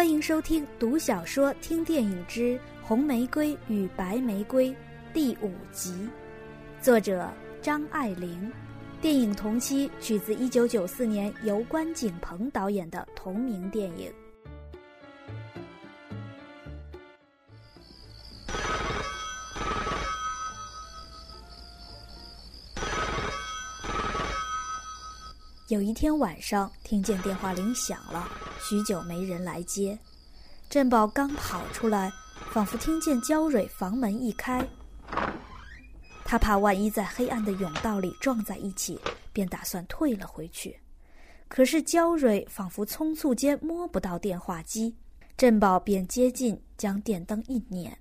欢迎收听《读小说听电影之红玫瑰与白玫瑰》第五集，作者张爱玲。电影同期取自一九九四年由关锦鹏导演的同名电影。有一天晚上，听见电话铃响了，许久没人来接。振宝刚跑出来，仿佛听见焦蕊房门一开，他怕万一在黑暗的甬道里撞在一起，便打算退了回去。可是焦蕊仿佛匆促间摸不到电话机，振宝便接近，将电灯一捻，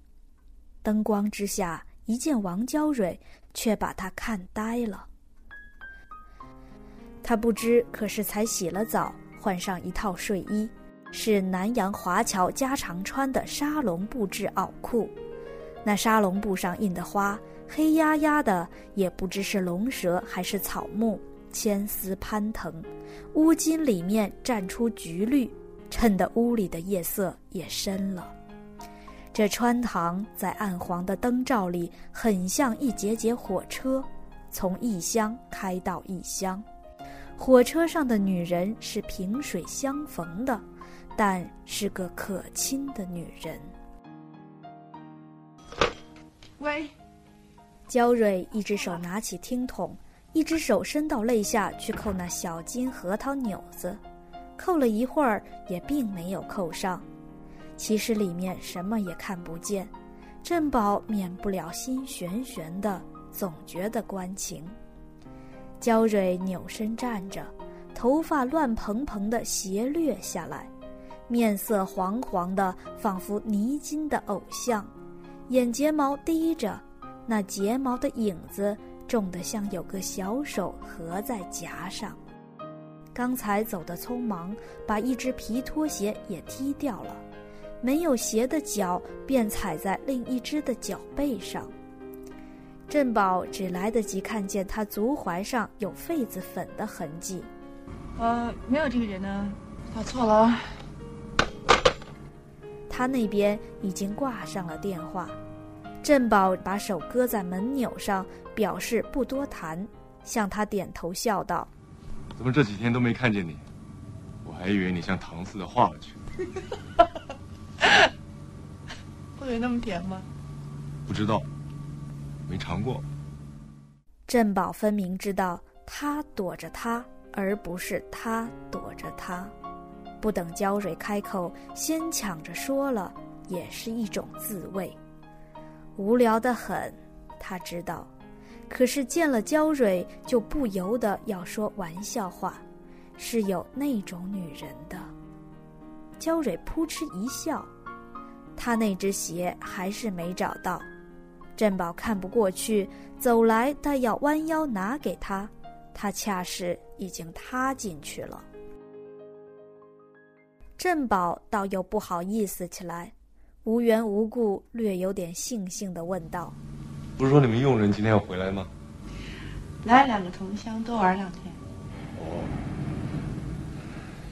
灯光之下，一见王娇蕊，却把他看呆了。他不知，可是才洗了澡，换上一套睡衣，是南洋华侨家常穿的沙龙布制袄裤。那沙龙布上印的花，黑压压的，也不知是龙蛇还是草木，千丝攀藤。乌金里面绽出橘绿，衬得屋里的夜色也深了。这穿堂在暗黄的灯罩里，很像一节节火车，从异乡开到异乡。火车上的女人是萍水相逢的，但是个可亲的女人。喂，焦蕊一只手拿起听筒，一只手伸到肋下去扣那小金核桃钮子，扣了一会儿也并没有扣上。其实里面什么也看不见，振宝免不了心悬悬的，总觉得关情。焦蕊扭身站着，头发乱蓬蓬的斜掠下来，面色黄黄的，仿佛泥金的偶像，眼睫毛低着，那睫毛的影子重得像有个小手合在颊上。刚才走得匆忙，把一只皮拖鞋也踢掉了，没有鞋的脚便踩在另一只的脚背上。振宝只来得及看见他足踝上有痱子粉的痕迹。呃，没有这个人呢，打错了。他那边已经挂上了电话。振宝把手搁在门钮上，表示不多谈，向他点头笑道：“怎么这几天都没看见你？我还以为你像糖似的化了去。会有那么甜吗？不知道。”没尝过。振宝分明知道他躲着他，而不是他躲着他。不等焦蕊开口，先抢着说了，也是一种自慰。无聊的很，他知道。可是见了焦蕊，就不由得要说玩笑话，是有那种女人的。焦蕊扑哧一笑，他那只鞋还是没找到。振宝看不过去，走来，他要弯腰拿给他，他恰是已经塌进去了。振宝倒又不好意思起来，无缘无故，略有点悻悻的问道：“不是说你们佣人今天要回来吗？来两个同乡，多玩两天。哦，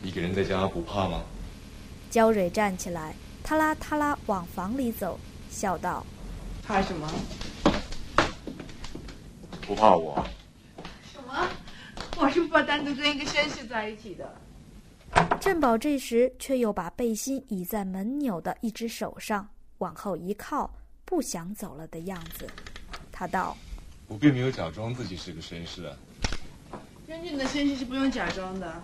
一个人在家不怕吗？”焦蕊站起来，他拉他拉往房里走，笑道。怕什么？不怕我。什么？我是不怕单独跟一个绅士在一起的。振宝这时却又把背心倚在门钮的一只手上，往后一靠，不想走了的样子。他道：“我并没有假装自己是个绅士啊。真正的绅士是不用假装的。”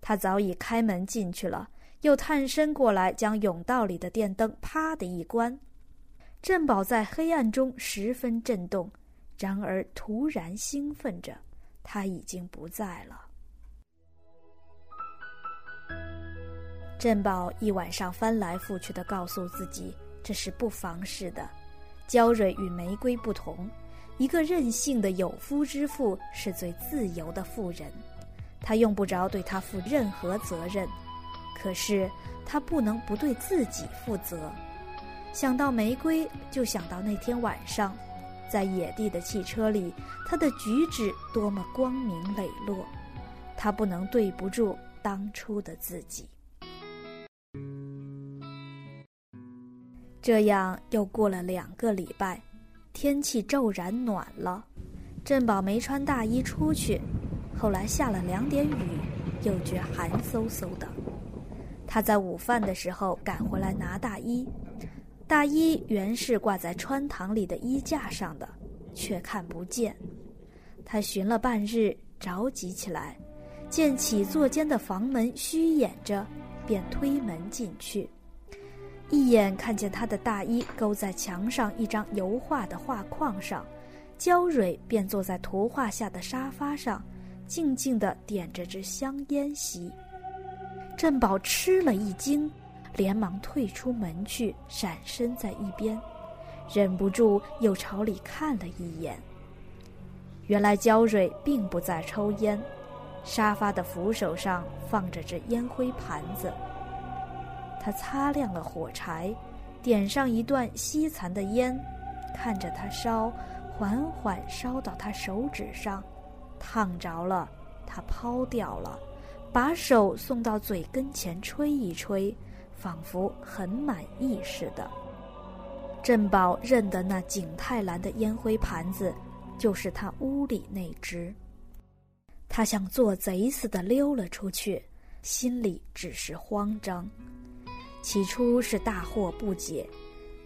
他早已开门进去了，又探身过来，将甬道里的电灯啪的一关。振宝在黑暗中十分震动，然而突然兴奋着，他已经不在了。振宝一晚上翻来覆去的告诉自己，这是不妨事的。娇蕊与玫瑰不同，一个任性的有夫之妇是最自由的妇人，她用不着对她负任何责任，可是他不能不对自己负责。想到玫瑰，就想到那天晚上，在野地的汽车里，他的举止多么光明磊落，他不能对不住当初的自己。这样又过了两个礼拜，天气骤然暖了，振宝没穿大衣出去，后来下了两点雨，又觉寒飕飕的。他在午饭的时候赶回来拿大衣，大衣原是挂在穿堂里的衣架上的，却看不见。他寻了半日，着急起来，见起坐间的房门虚掩着，便推门进去。一眼看见他的大衣勾在墙上一张油画的画框上，焦蕊便坐在图画下的沙发上，静静地点着支香烟吸。振宝吃了一惊，连忙退出门去，闪身在一边，忍不住又朝里看了一眼。原来焦蕊并不在抽烟，沙发的扶手上放着这烟灰盘子。他擦亮了火柴，点上一段稀残的烟，看着它烧，缓缓烧到他手指上，烫着了，他抛掉了。把手送到嘴跟前吹一吹，仿佛很满意似的。振宝认得那景泰蓝的烟灰盘子，就是他屋里那只。他像做贼似的溜了出去，心里只是慌张。起初是大惑不解，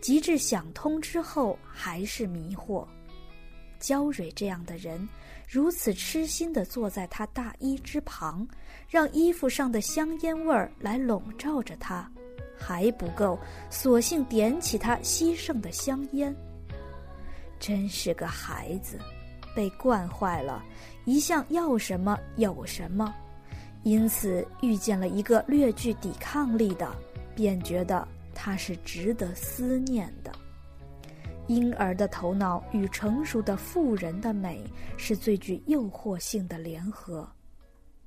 及至想通之后，还是迷惑。焦蕊这样的人。如此痴心地坐在他大衣之旁，让衣服上的香烟味儿来笼罩着他，还不够，索性点起他稀剩的香烟。真是个孩子，被惯坏了，一向要什么有什么，因此遇见了一个略具抵抗力的，便觉得他是值得思念的。婴儿的头脑与成熟的妇人的美是最具诱惑性的联合，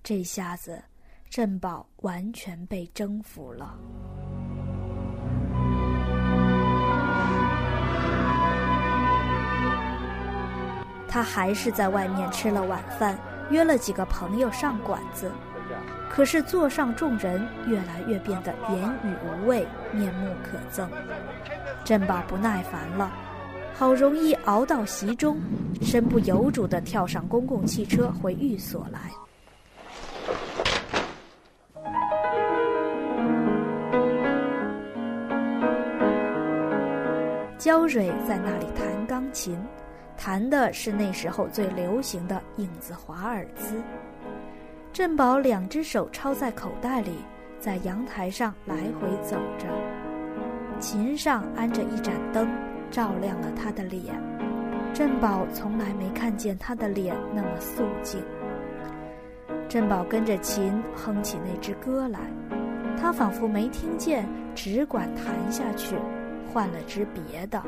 这下子，镇宝完全被征服了。他还是在外面吃了晚饭，约了几个朋友上馆子，可是座上众人越来越变得言语无味，面目可憎，珍宝不耐烦了。好容易熬到席中，身不由主地跳上公共汽车回寓所来。焦蕊在那里弹钢琴，弹的是那时候最流行的影子华尔兹。振宝两只手抄在口袋里，在阳台上来回走着，琴上安着一盏灯。照亮了他的脸，振宝从来没看见他的脸那么肃静。振宝跟着琴哼起那支歌来，他仿佛没听见，只管弹下去，换了支别的。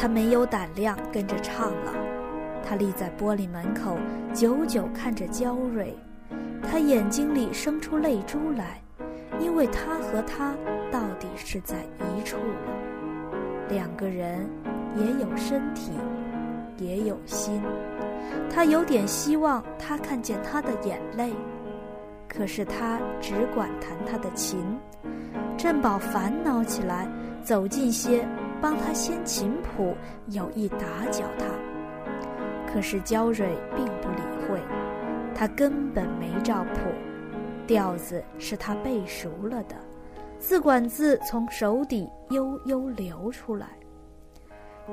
他没有胆量跟着唱了，他立在玻璃门口，久久看着焦蕊，他眼睛里生出泪珠来，因为他和他到底是在一处了。两个人也有身体，也有心。他有点希望他看见他的眼泪，可是他只管弹他的琴。振宝烦恼起来，走近些，帮他先琴谱，有意打搅他。可是焦蕊并不理会，他根本没照谱，调子是他背熟了的。字管字从手底悠悠流出来，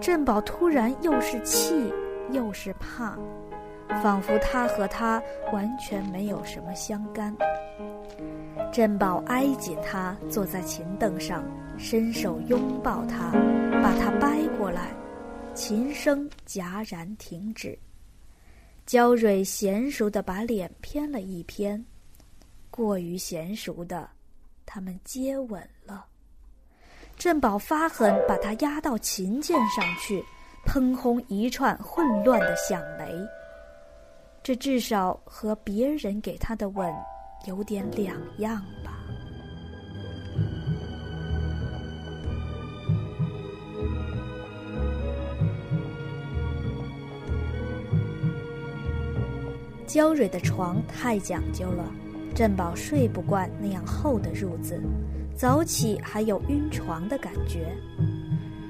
振宝突然又是气又是怕，仿佛他和他完全没有什么相干。振宝挨紧他，坐在琴凳上，伸手拥抱他，把他掰过来，琴声戛然停止。焦蕊娴熟地把脸偏了一偏，过于娴熟的。他们接吻了，振宝发狠，把他压到琴键上去，砰轰一串混乱的响雷。这至少和别人给他的吻有点两样吧。娇蕊的床太讲究了。振宝睡不惯那样厚的褥子，早起还有晕床的感觉。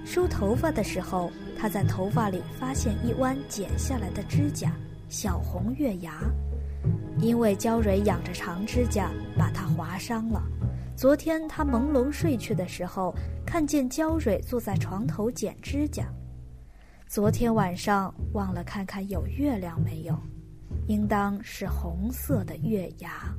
梳头发的时候，他在头发里发现一弯剪下来的指甲，小红月牙。因为焦蕊养着长指甲，把它划伤了。昨天他朦胧睡去的时候，看见焦蕊坐在床头剪指甲。昨天晚上忘了看看有月亮没有，应当是红色的月牙。